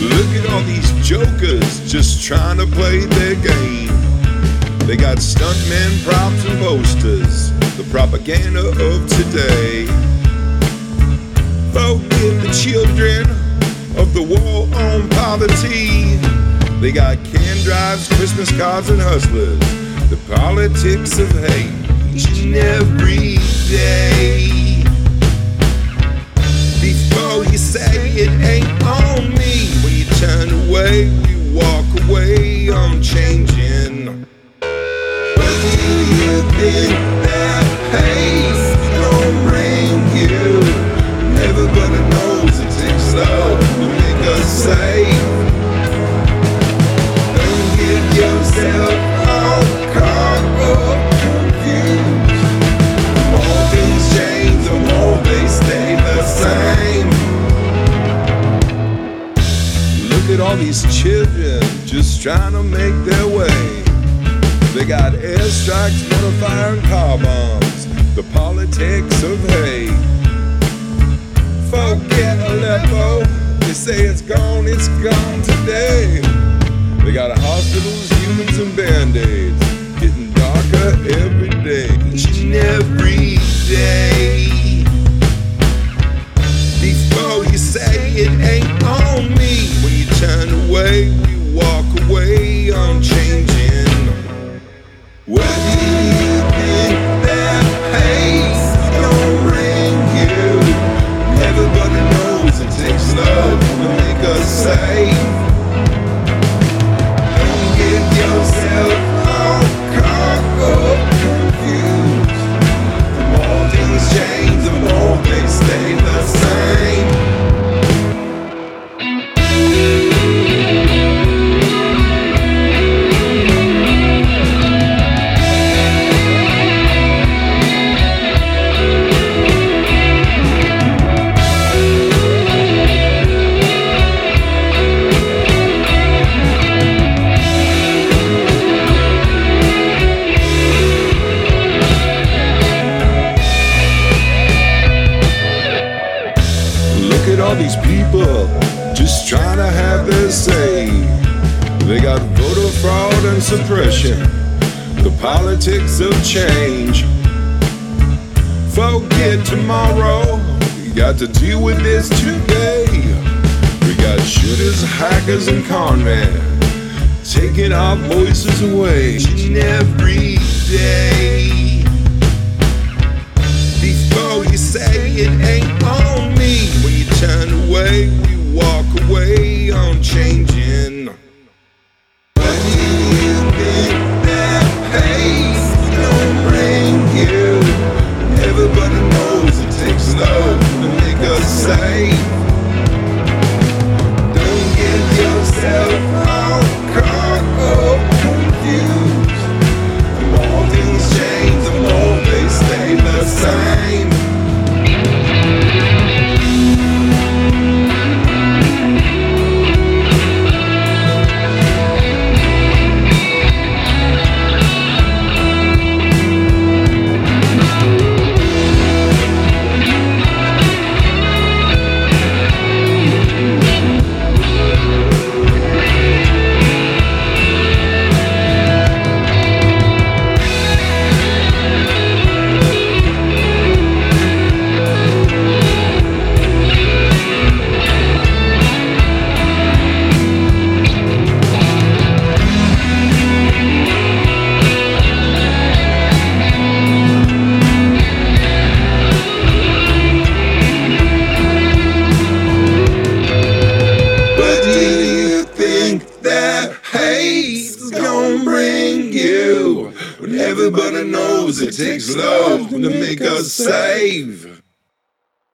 Look at all these jokers just trying to play their game. They got stuntmen, props, and posters, the propaganda of today. Forget the children of the war on poverty. They got can drives, Christmas cards, and hustlers, the politics of hate each and every day. I'm changing. Do you think that pace gon' bring you? Never gonna know it takes love to make us safe. Don't get yourself all caught up, confused. Things change, they stay the same. Look at all these children just trying to make their way. They got airstrikes, mortar and car bombs. The politics of hate. Forget Aleppo. They say it's gone, it's gone today. They got hospitals, humans, and band-aids. Getting darker every day. Each and every day. Before you say it ain't on me. When you turn away, walk away, I'm all these people just trying to have their say. They got voter fraud and suppression, the politics of change. Forget tomorrow, we got to deal with this today. We got shooters, hackers, and con men taking our voices away each and every day. Say it ain't on me, when you turn away, we walk away, I'm changing. Do you think that pace gon' bring you? Everybody knows it takes love to make us safe. Don't get yourself hate's gonna bring you? When everybody knows it takes love to make us save.